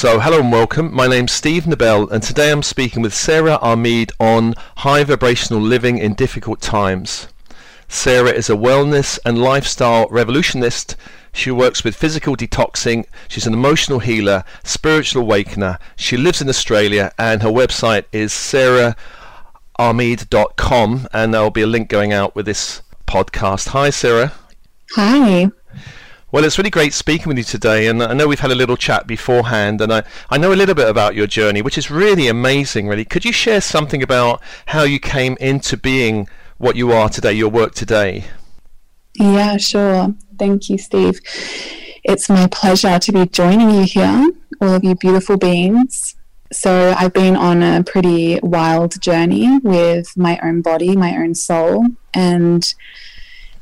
So, hello and welcome. My name's Steve Nobel, and today I'm speaking with Sarah Armid on high vibrational living in difficult times. Sarah is a wellness and lifestyle revolutionist. She works with physical detoxing. She's an emotional healer, spiritual awakener. She lives in Australia, and her website is saraharmid.com, and there'll be a link going out with this podcast. Hi, Sarah. Hi. Well, it's really great speaking with you today, and I know we've had a little chat beforehand, and I, I know a little bit about your journey, which is really amazing, really. Could you share something about how you came into being what you are today, your work today? Yeah, sure. Thank you, Steve. It's my pleasure to be joining you here, all of you beautiful beings. So, I've been on a pretty wild journey with my own body, my own soul, and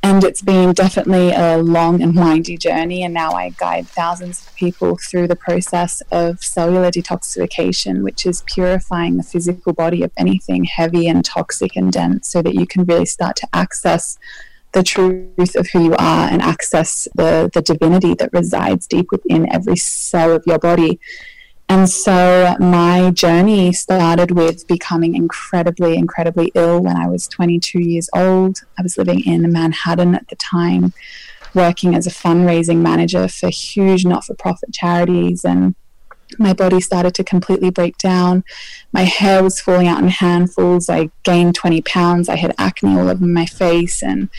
and it's been definitely a long and windy journey. And now I guide thousands of people through the process of cellular detoxification, which is purifying the physical body of anything heavy and toxic and dense so that you can really start to access the truth of who you are and access the, the divinity that resides deep within every cell of your body. And so my journey started with becoming incredibly, incredibly ill when I was 22 years old. I was living in Manhattan at the time, working as a fundraising manager for huge not for profit charities. And my body started to completely break down. My hair was falling out in handfuls. I gained 20 pounds. I had acne all over my face. And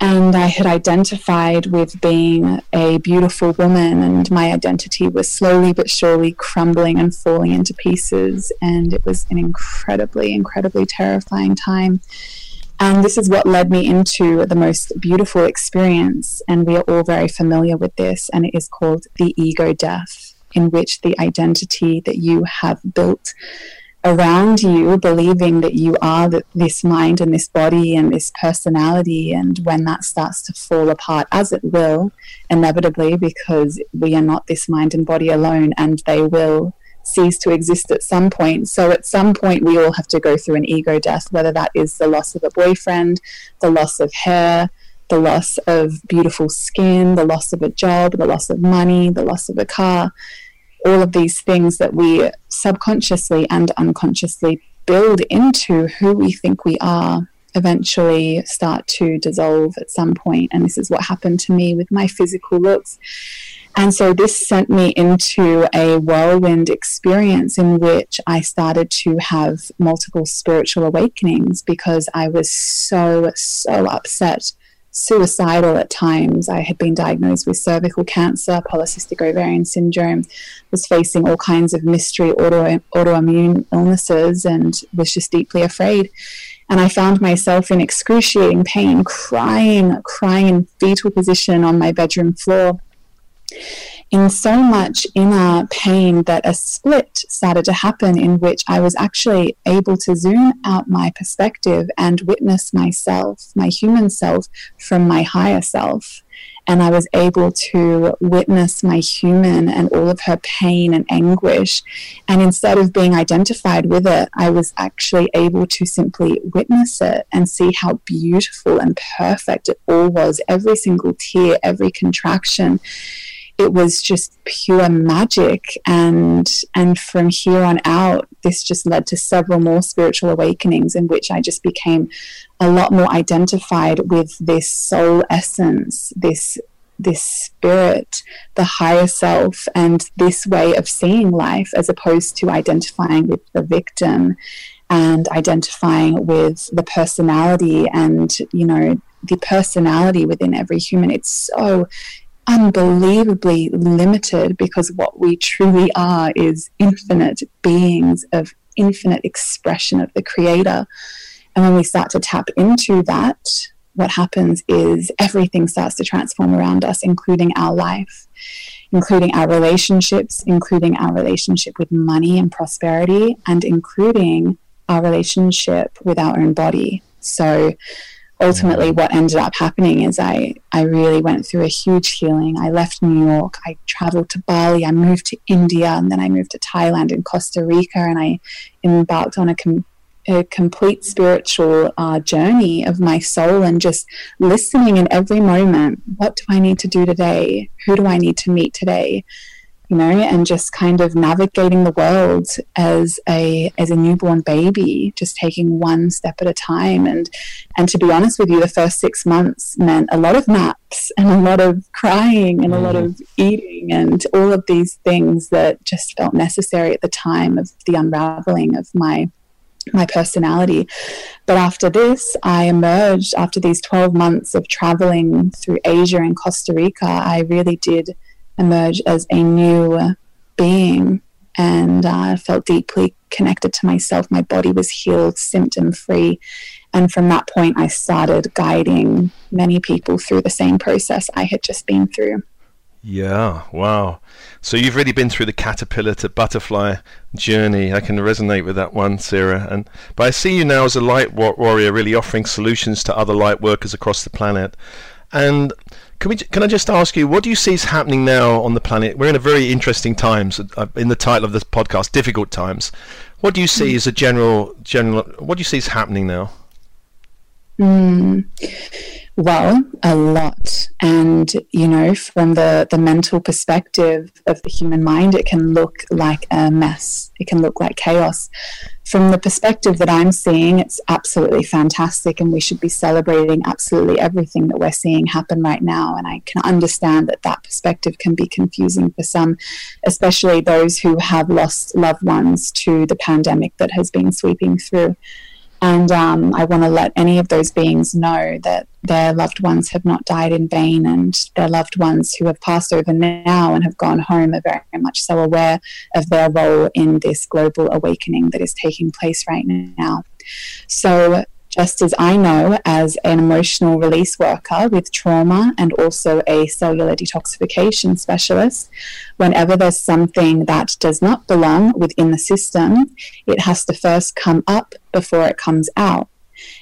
and I had identified with being a beautiful woman, and my identity was slowly but surely crumbling and falling into pieces. And it was an incredibly, incredibly terrifying time. And this is what led me into the most beautiful experience. And we are all very familiar with this, and it is called the ego death, in which the identity that you have built around you believing that you are this mind and this body and this personality and when that starts to fall apart as it will inevitably because we are not this mind and body alone and they will cease to exist at some point. So at some point we all have to go through an ego death whether that is the loss of a boyfriend the loss of hair the loss of beautiful skin the loss of a job the loss of money the loss of a car all of these things that we subconsciously and unconsciously build into who we think we are eventually start to dissolve at some point. And this is what happened to me with my physical looks. And so this sent me into a whirlwind experience in which I started to have multiple spiritual awakenings because I was so, so upset suicidal at times. I had been diagnosed with cervical cancer, polycystic ovarian syndrome, was facing all kinds of mystery auto, autoimmune illnesses, and was just deeply afraid. And I found myself in excruciating pain, crying, crying in fetal position on my bedroom floor in so much inner pain that a split started to happen in which I was actually able to zoom out my perspective and witness myself, my human self, from my higher self. And I was able to witness my human and all of her pain and anguish. And instead of being identified with it, I was actually able to simply witness it and see how beautiful and perfect it all was. Every single tear, every contraction it was just pure magic. And and from here on out this just led to several more spiritual awakenings in which I just became a lot more identified with this soul essence this this spirit the higher self and this way of seeing life as opposed to identifying with the victim and identifying with the personality and you know the personality within every human. It's so unbelievably limited because what we truly are is infinite beings of infinite expression of the creator. And when we start to tap into that, what happens is everything starts to transform around us, including our life, including our relationships, including our relationship with money and prosperity, and including our relationship with our own body. So, ultimately what ended up happening is I, I really went through a huge healing. I left New York, I traveled to Bali, I moved to India, and then I moved to Thailand and Costa Rica, and I embarked on a, com- a complete spiritual uh, journey of my soul and just listening in every moment. What do I need to do today? Who do I need to meet today? You know, and just kind of navigating the world as a as a newborn baby, just taking one step at a time. And and to be honest with you, the first six months meant a lot of naps and a lot of crying and a lot mm. of eating and all of these things that just felt necessary at the time of the unraveling of my my personality. But after this, I emerged after these 12 months of traveling through Asia and Costa Rica. I really did emerge as a new being and I uh, felt deeply connected to myself. My body was healed, symptom free. And from that point, I started guiding many people through the same process I had just been through. Yeah, wow. So you've really been through the caterpillar to butterfly journey. I can resonate with that one, Sarah. And but I see you now as a light warrior, really offering solutions to other light workers across the planet. And can we? Can I just ask you, what do you see is happening now on the planet? We're in a very interesting times. Uh, in the title of this podcast, difficult times. What do you see as a general general? What do you see is happening now? Mm. Well, a lot. And, you know, from the, the mental perspective of the human mind, it can look like a mess. It can look like chaos. From the perspective that I'm seeing, it's absolutely fantastic. And we should be celebrating absolutely everything that we're seeing happen right now. And I can understand that that perspective can be confusing for some, especially those who have lost loved ones to the pandemic that has been sweeping through. And um, I want to let any of those beings know that their loved ones have not died in vain and their loved ones who have passed over now and have gone home are very much so aware of their role in this global awakening that is taking place right now. So just as I know as an emotional release worker with trauma and also a cellular detoxification specialist, whenever there's something that does not belong within the system, it has to first come up before it comes out.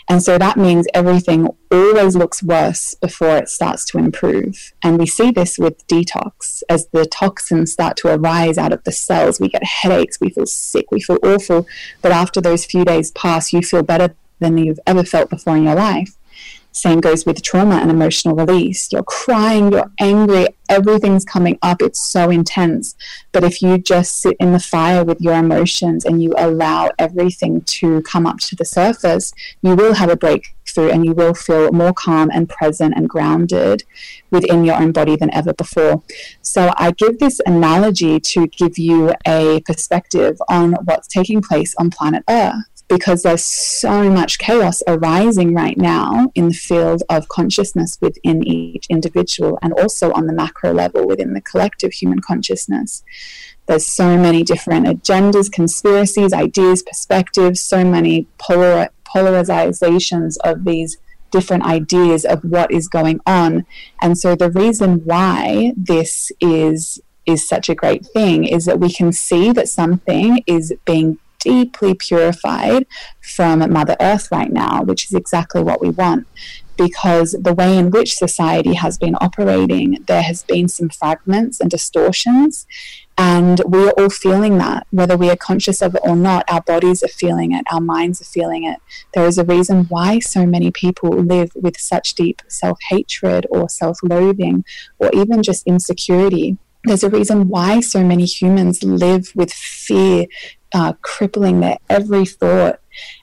And so that means everything always looks worse before it starts to improve. And we see this with detox. As the toxins start to arise out of the cells, we get headaches, we feel sick, we feel awful. But after those few days pass, you feel better than you've ever felt before in your life. Same goes with trauma and emotional release. You're crying, you're angry, everything's coming up, it's so intense. But if you just sit in the fire with your emotions and you allow everything to come up to the surface, you will have a breakthrough and you will feel more calm and present and grounded within your own body than ever before. So I give this analogy to give you a perspective on what's taking place on planet Earth because there's so much chaos arising right now in the field of consciousness within each individual and also on the macro level within the collective human consciousness. There's so many different agendas, conspiracies, ideas, perspectives, so many polar- polarizations of these different ideas of what is going on. And so the reason why this is is such a great thing is that we can see that something is being deeply purified from Mother Earth right now, which is exactly what we want. Because the way in which society has been operating, there has been some fragments and distortions. And we're all feeling that, whether we are conscious of it or not. Our bodies are feeling it, our minds are feeling it. There is a reason why so many people live with such deep self hatred or self loathing or even just insecurity there's a reason why so many humans live with fear uh, crippling their every thought.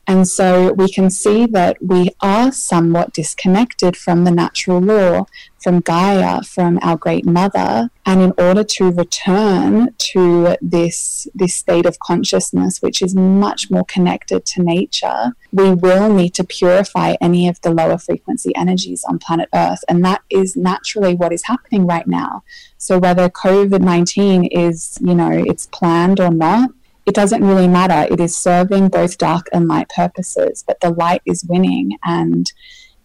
And so we can see that we are somewhat disconnected from the natural law, from Gaia, from our great mother. And in order to return to this, this state of consciousness, which is much more connected to nature, we will need to purify any of the lower frequency energies on planet Earth. And that is naturally what is happening right now. So whether COVID 19 is, you know, it's planned or not, it doesn't really matter. It is serving both dark and light purposes, but the light is winning and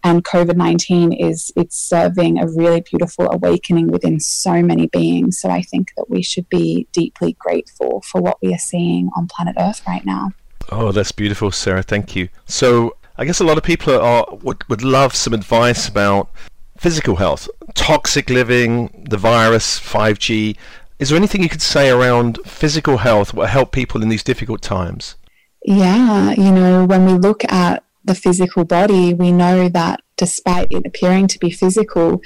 and COVID nineteen is it's serving a really beautiful awakening within so many beings. So I think that we should be deeply grateful for what we are seeing on planet Earth right now. Oh, that's beautiful, Sarah. Thank you. So I guess a lot of people are would, would love some advice about physical health, toxic living, the virus, 5G. Is there anything you could say around physical health, what help people in these difficult times? Yeah, you know, when we look at the physical body, we know that despite it appearing to be physical,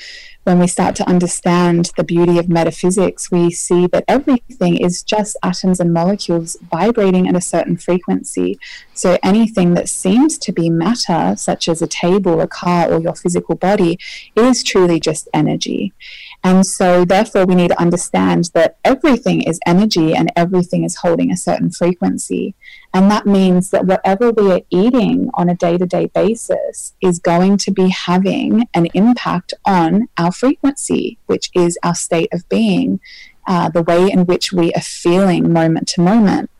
when we start to understand the beauty of metaphysics, we see that everything is just atoms and molecules vibrating at a certain frequency. So anything that seems to be matter, such as a table, a car, or your physical body, is truly just energy. And so, therefore, we need to understand that everything is energy and everything is holding a certain frequency. And that means that whatever we are eating on a day to day basis is going to be having an impact on our frequency, which is our state of being, uh, the way in which we are feeling moment to moment.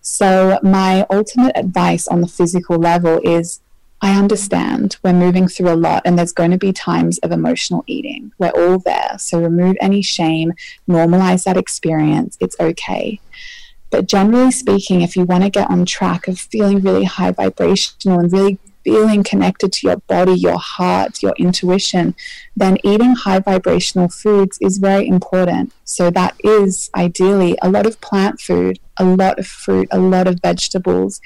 So, my ultimate advice on the physical level is I understand we're moving through a lot and there's going to be times of emotional eating. We're all there. So remove any shame, normalize that experience. It's okay. But generally speaking, if you want to get on track of feeling really high vibrational and really feeling connected to your body, your heart, your intuition, then eating high vibrational foods is very important. So, that is ideally a lot of plant food, a lot of fruit, a lot of vegetables,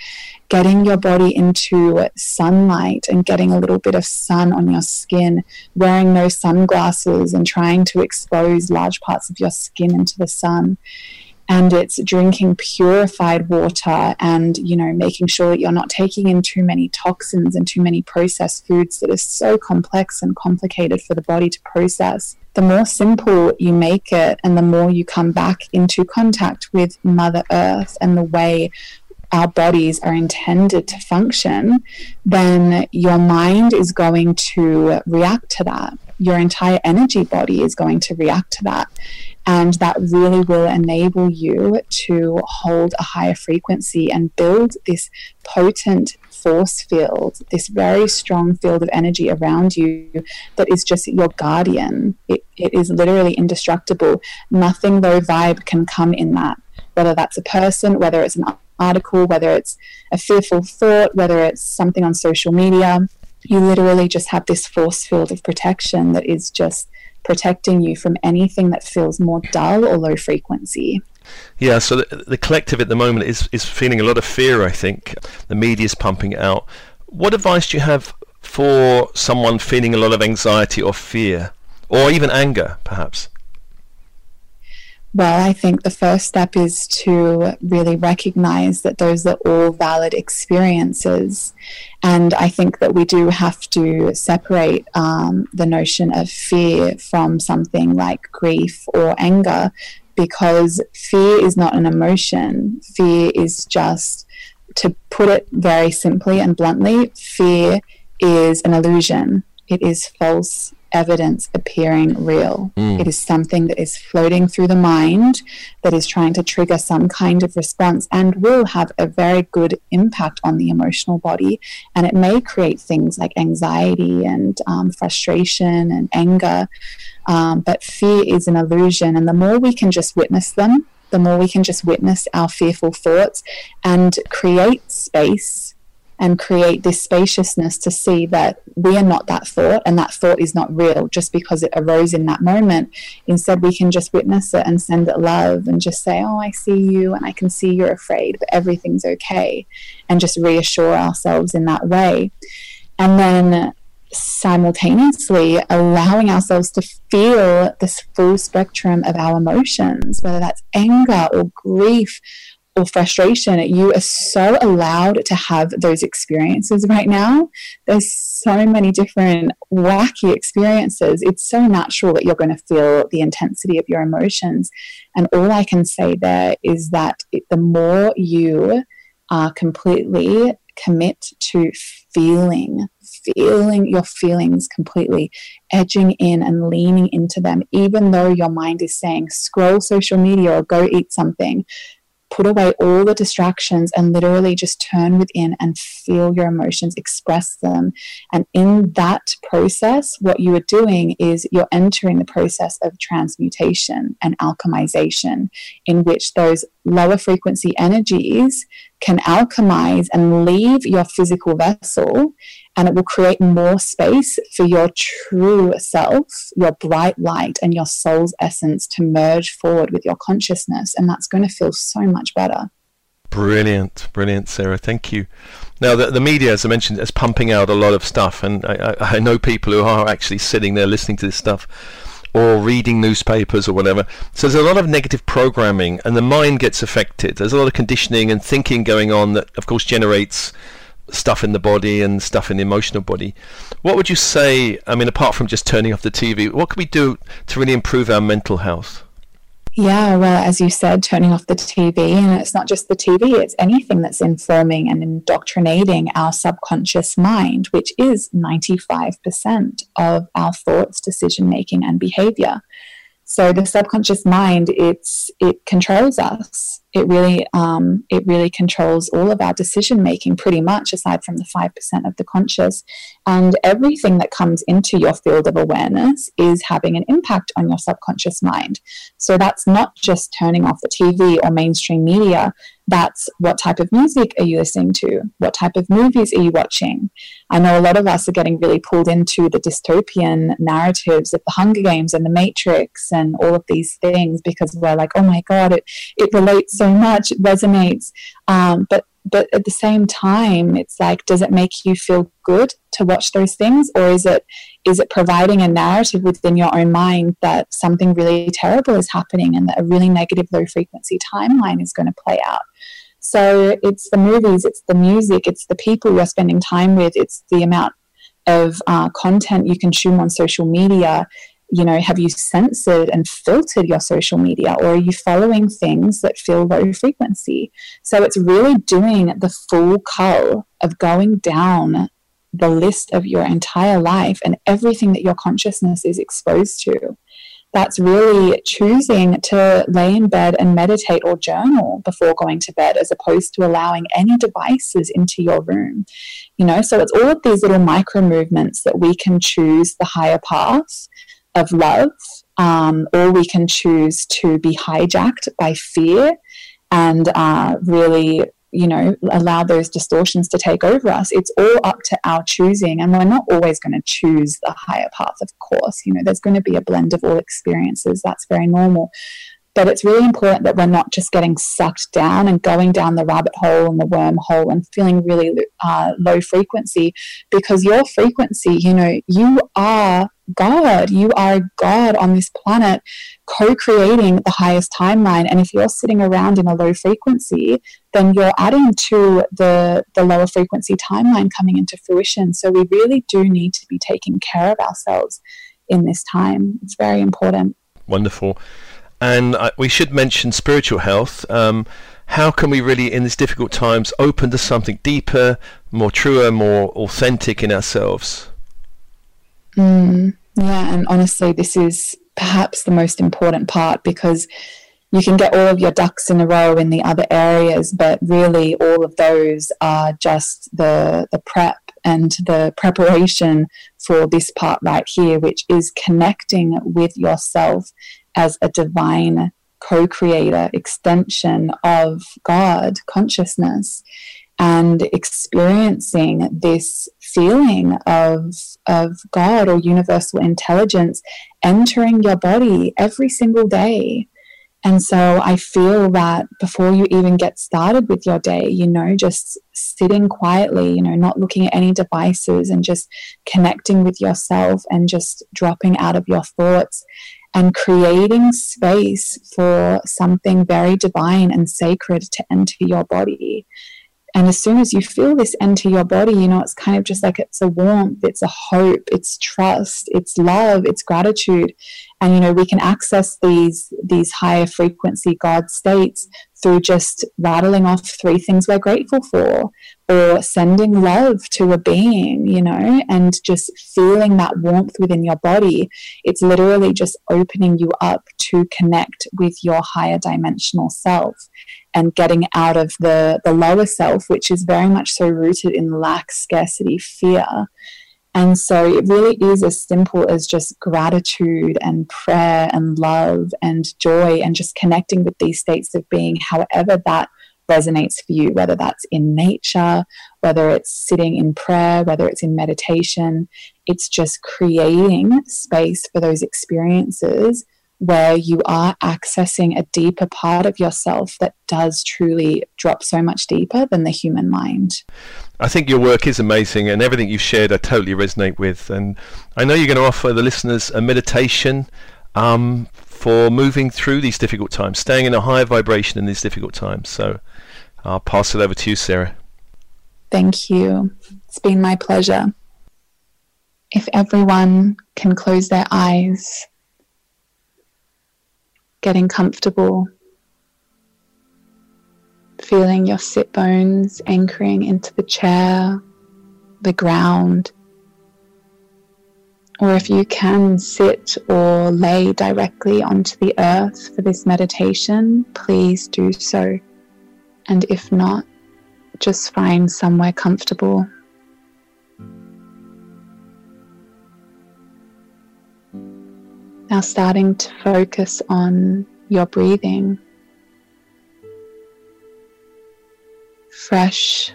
getting your body into sunlight and getting a little bit of sun on your skin, wearing no sunglasses and trying to expose large parts of your skin into the sun and it's drinking purified water and you know making sure that you're not taking in too many toxins and too many processed foods that are so complex and complicated for the body to process. The more simple you make it and the more you come back into contact with mother earth and the way our bodies are intended to function, then your mind is going to react to that. Your entire energy body is going to react to that. And that really will enable you to hold a higher frequency and build this potent force field, this very strong field of energy around you that is just your guardian. It, it is literally indestructible. Nothing low vibe can come in that, whether that's a person, whether it's an article, whether it's a fearful thought, whether it's something on social media. You literally just have this force field of protection that is just protecting you from anything that feels more dull or low frequency. Yeah, so the, the collective at the moment is, is feeling a lot of fear, I think. The media is pumping it out. What advice do you have for someone feeling a lot of anxiety or fear, or even anger, perhaps? Well, I think the first step is to really recognize that those are all valid experiences. And I think that we do have to separate um, the notion of fear from something like grief or anger, because fear is not an emotion. Fear is just, to put it very simply and bluntly, fear is an illusion. It is false evidence appearing real. Mm. It is something that is floating through the mind that is trying to trigger some kind of response and will have a very good impact on the emotional body. And it may create things like anxiety and um, frustration and anger. Um, but fear is an illusion. And the more we can just witness them, the more we can just witness our fearful thoughts and create space and create this spaciousness to see that we are not that thought and that thought is not real just because it arose in that moment. Instead, we can just witness it and send it love and just say, Oh, I see you and I can see you're afraid, but everything's okay. And just reassure ourselves in that way. And then simultaneously allowing ourselves to feel this full spectrum of our emotions, whether that's anger or grief or frustration, you are so allowed to have those experiences right now. There's so many different wacky experiences. It's so natural that you're going to feel the intensity of your emotions. And all I can say there is that it, the more you are completely commit to feeling, feeling your feelings completely, edging in and leaning into them, even though your mind is saying, scroll social media or go eat something put away all the distractions and literally just turn within and feel your emotions, express them. And in that process, what you are doing is you're entering the process of transmutation and alchemization, in which those lower frequency energies can alchemize and leave your physical vessel and it will create more space for your true self, your bright light, and your soul's essence to merge forward with your consciousness. And that's going to feel so much better. Brilliant, brilliant, Sarah. Thank you. Now, the, the media, as I mentioned, is pumping out a lot of stuff, and I, I, I know people who are actually sitting there listening to this stuff or reading newspapers or whatever. So there's a lot of negative programming, and the mind gets affected. There's a lot of conditioning and thinking going on that, of course, generates stuff in the body and stuff in the emotional body. What would you say? I mean, apart from just turning off the TV, what can we do to really improve our mental health? Yeah, well, as you said, turning off the TV, and it's not just the TV, it's anything that's informing and indoctrinating our subconscious mind, which is 95% of our thoughts, decision making, and behavior. So the subconscious mind, it's it controls us. It really um, it really controls all of our decision making, pretty much, aside from the five percent of the conscious. And everything that comes into your field of awareness is having an impact on your subconscious mind. So that's not just turning off the TV or mainstream media, that's what type of music are you listening to? What type of movies are you watching? I know a lot of us are getting really pulled into the dystopian narratives of the Hunger Games and the Matrix and all of these things because we're like, oh my God, it, it relates so much, it resonates. Um, but but at the same time it's like does it make you feel good to watch those things or is it is it providing a narrative within your own mind that something really terrible is happening and that a really negative low frequency timeline is going to play out so it's the movies, it's the music, it's the people you're spending time with, it's the amount of uh, content you consume on social media. You know, have you censored and filtered your social media, or are you following things that feel low frequency? So it's really doing the full cull of going down the list of your entire life and everything that your consciousness is exposed to that's really choosing to lay in bed and meditate or journal before going to bed as opposed to allowing any devices into your room you know so it's all of these little micro movements that we can choose the higher path of love um, or we can choose to be hijacked by fear and uh, really you know, allow those distortions to take over us. It's all up to our choosing. And we're not always going to choose the higher path, of course. You know, there's going to be a blend of all experiences. That's very normal. But it's really important that we're not just getting sucked down and going down the rabbit hole and the wormhole and feeling really uh, low frequency because your frequency, you know, you are God. You are God on this planet, co creating the highest timeline. And if you're sitting around in a low frequency, then you're adding to the, the lower frequency timeline coming into fruition. So we really do need to be taking care of ourselves in this time. It's very important. Wonderful. And uh, we should mention spiritual health. Um, how can we really, in these difficult times, open to something deeper, more truer, more authentic in ourselves? Mm, yeah, and honestly, this is perhaps the most important part because you can get all of your ducks in a row in the other areas, but really all of those are just the the prep and the preparation for this part right here, which is connecting with yourself as a divine co creator, extension of God consciousness, and experiencing this feeling of, of God or universal intelligence entering your body every single day. And so I feel that before you even get started with your day, you know, just sitting quietly, you know, not looking at any devices and just connecting with yourself and just dropping out of your thoughts and creating space for something very divine and sacred to enter your body. And as soon as you feel this enter your body, you know, it's kind of just like it's a warmth, it's a hope, it's trust, it's love, it's gratitude. And you know, we can access these these higher frequency God states through just rattling off three things we're grateful for or sending love to a being, you know, and just feeling that warmth within your body. It's literally just opening you up to connect with your higher dimensional self and getting out of the, the lower self, which is very much so rooted in lack, scarcity, fear. And so it really is as simple as just gratitude and prayer and love and joy and just connecting with these states of being, however that resonates for you, whether that's in nature, whether it's sitting in prayer, whether it's in meditation. It's just creating space for those experiences where you are accessing a deeper part of yourself that does truly drop so much deeper than the human mind. I think your work is amazing, and everything you've shared, I totally resonate with. And I know you're going to offer the listeners a meditation um, for moving through these difficult times, staying in a higher vibration in these difficult times. So I'll pass it over to you, Sarah. Thank you. It's been my pleasure. If everyone can close their eyes, getting comfortable, feeling your sit bones anchoring into the chair, the ground, or if you can sit or lay directly onto the earth for this meditation, please do so. And if not, just find somewhere comfortable. Now, starting to focus on your breathing. Fresh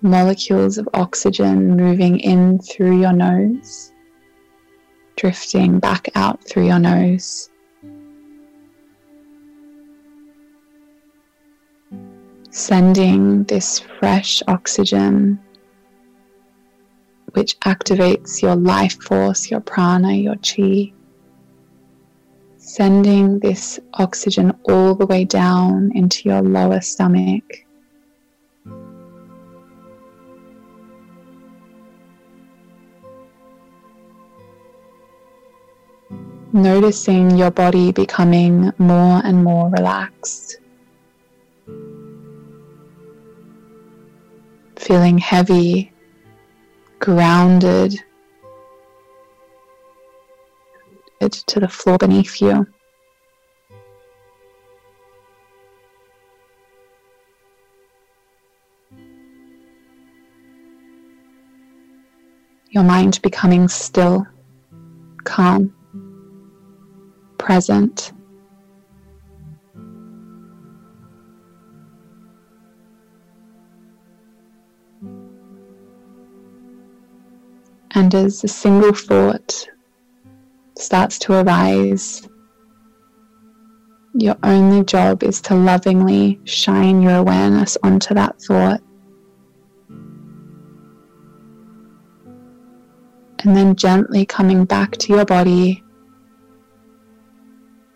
molecules of oxygen moving in through your nose drifting back out through your nose. Sending this fresh oxygen, which activates your life force, your prana, your chi. Sending this oxygen all the way down into your lower stomach noticing your body becoming more and more relaxed. Feeling heavy, grounded to the floor beneath you. Your mind becoming still, calm present. And as a single thought starts to arise, your only job is to lovingly shine your awareness onto that thought. And then gently coming back to your body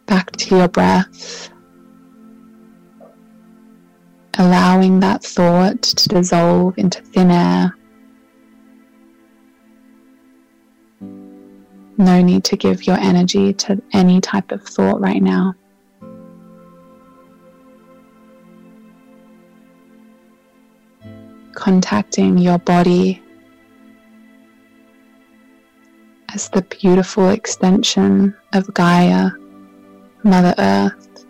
back to your breath, allowing that thought to dissolve into thin air. No need to give your energy to any type of thought right now. Contacting your body as the beautiful extension of Gaia. Mother Earth,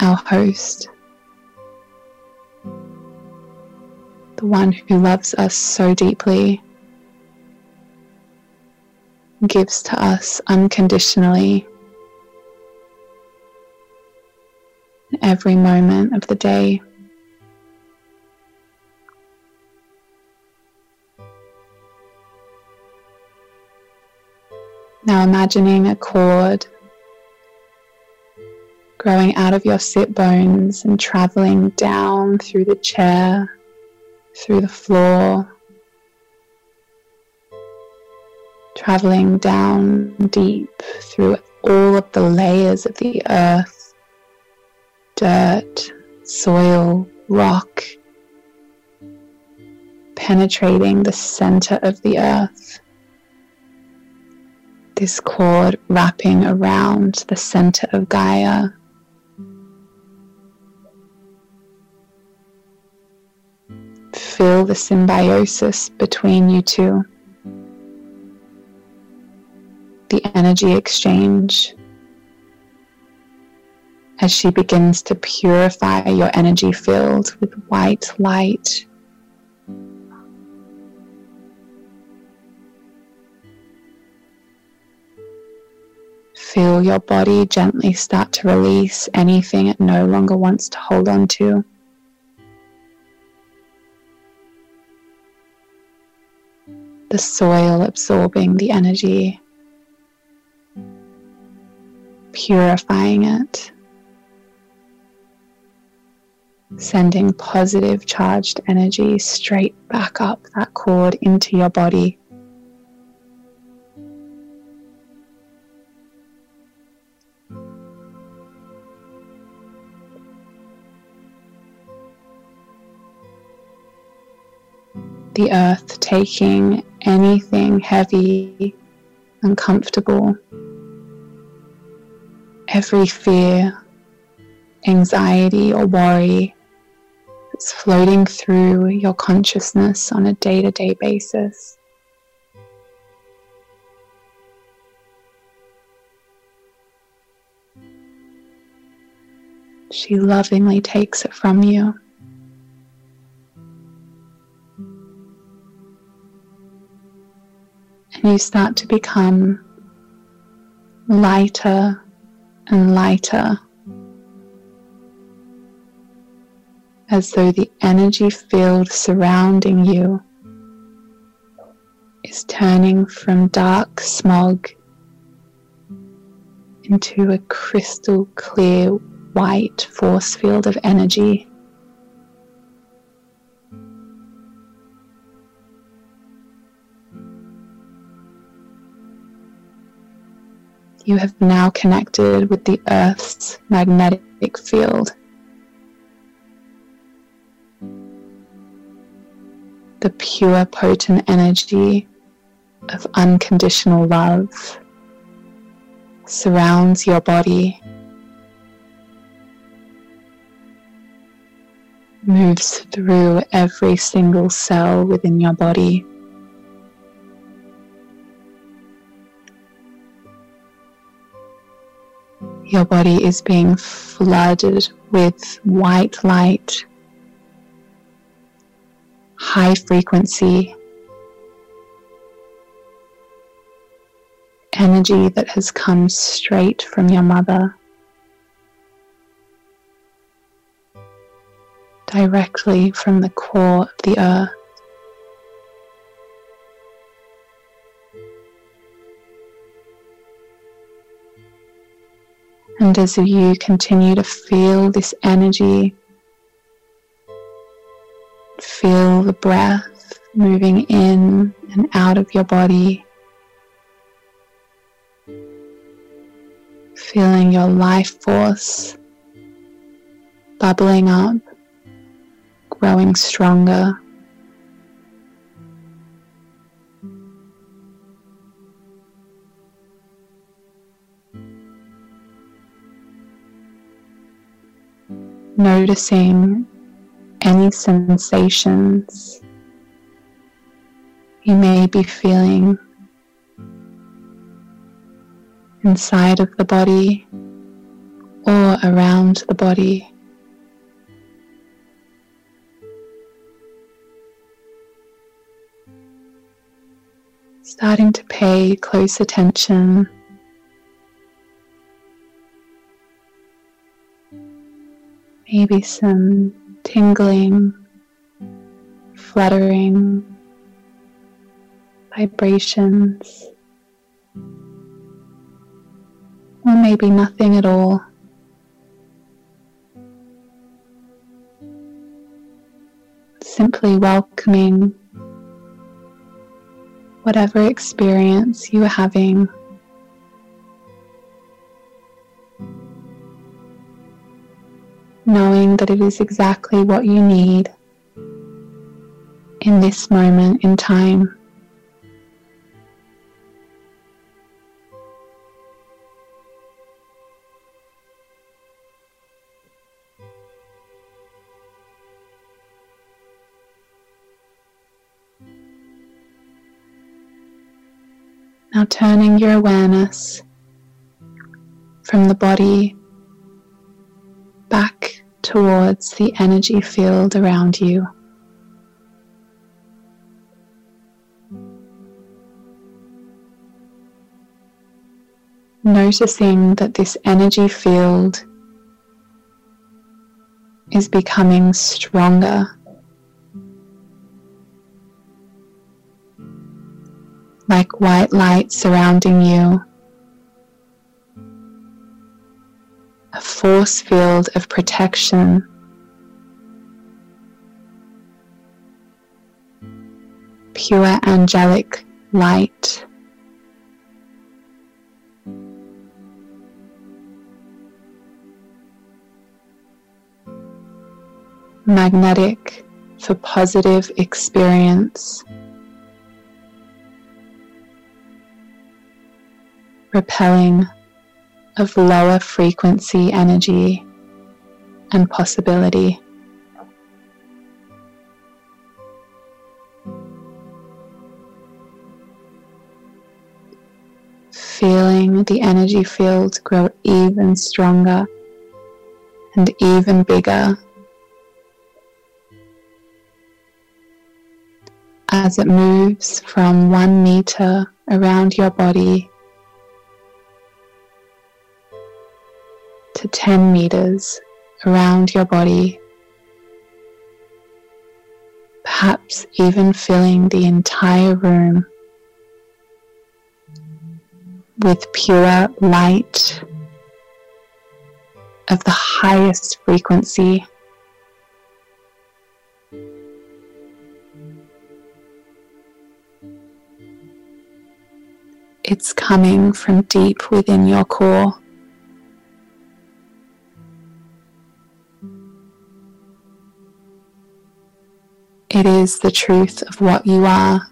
our host, the one who loves us so deeply, gives to us unconditionally every moment of the day. Now imagining a cord growing out of your sit bones and traveling down through the chair, through the floor, traveling down deep through all of the layers of the earth, dirt, soil, rock, penetrating the center of the earth. This cord wrapping around the center of Gaia feel the symbiosis between you two. The energy exchange as she begins to purify your energy field with white light. Feel your body gently start to release anything it no longer wants to hold on to. the soil absorbing the energy, purifying it, sending positive charged energy straight back up that cord into your body. the earth, taking anything heavy, uncomfortable, every fear, anxiety, or worry that's floating through your consciousness on a day to day basis. She lovingly takes it from you. And you start to become lighter and lighter as though the energy field surrounding you is turning from dark smog into a crystal clear white force field of energy. You have now connected with the Earth's magnetic field. The pure, potent energy of unconditional love surrounds your body moves through every single cell within your body. Your body is being flooded with white light, high frequency, energy that has come straight from your mother. directly from the core of the earth. And as you continue to feel this energy, feel the breath moving in and out of your body, feeling your life force bubbling up growing stronger. Noticing any sensations you may be feeling inside of the body or around the body. starting to pay close attention. Maybe some tingling, fluttering, vibrations, or maybe nothing at all. Simply welcoming whatever experience you are having. Knowing that it is exactly what you need in this moment in time. Now turning your awareness from the body back towards the energy field around you. Noticing that this energy field is becoming stronger like white light surrounding you. Force field of protection. Pure angelic light. Magnetic for positive experience. Repelling of lower frequency energy and possibility. Feeling the energy field grow even stronger and even bigger as it moves from one meter around your body to 10 meters around your body, perhaps even filling the entire room with pure light of the highest frequency. It's coming from deep within your core. It is the truth of what you are.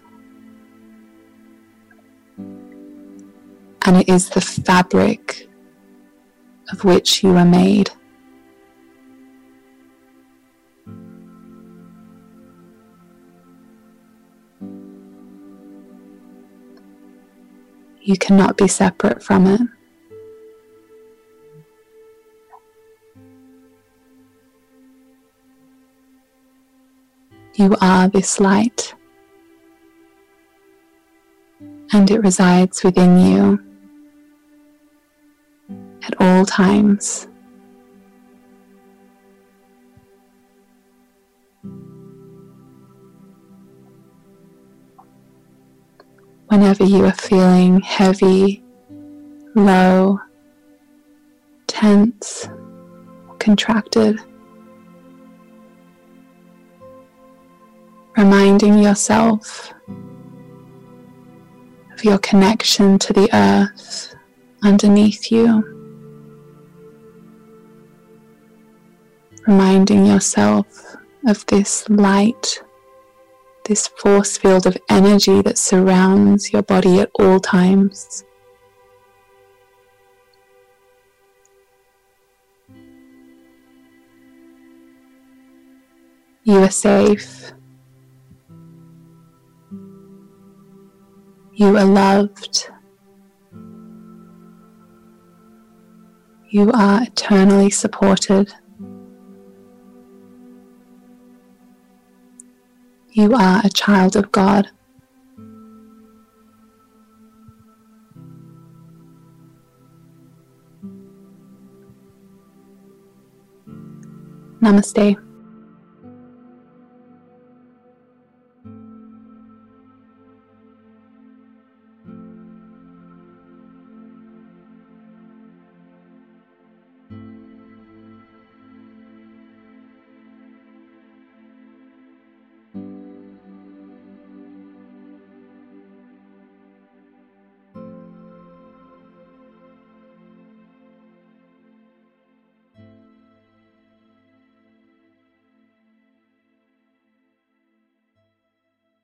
And it is the fabric of which you are made. You cannot be separate from it. You are this light, and it resides within you at all times. Whenever you are feeling heavy, low, tense, contracted, reminding yourself of your connection to the earth underneath you. Reminding yourself of this light, this force field of energy that surrounds your body at all times. You are safe. You are loved. You are eternally supported. You are a child of God. Namaste.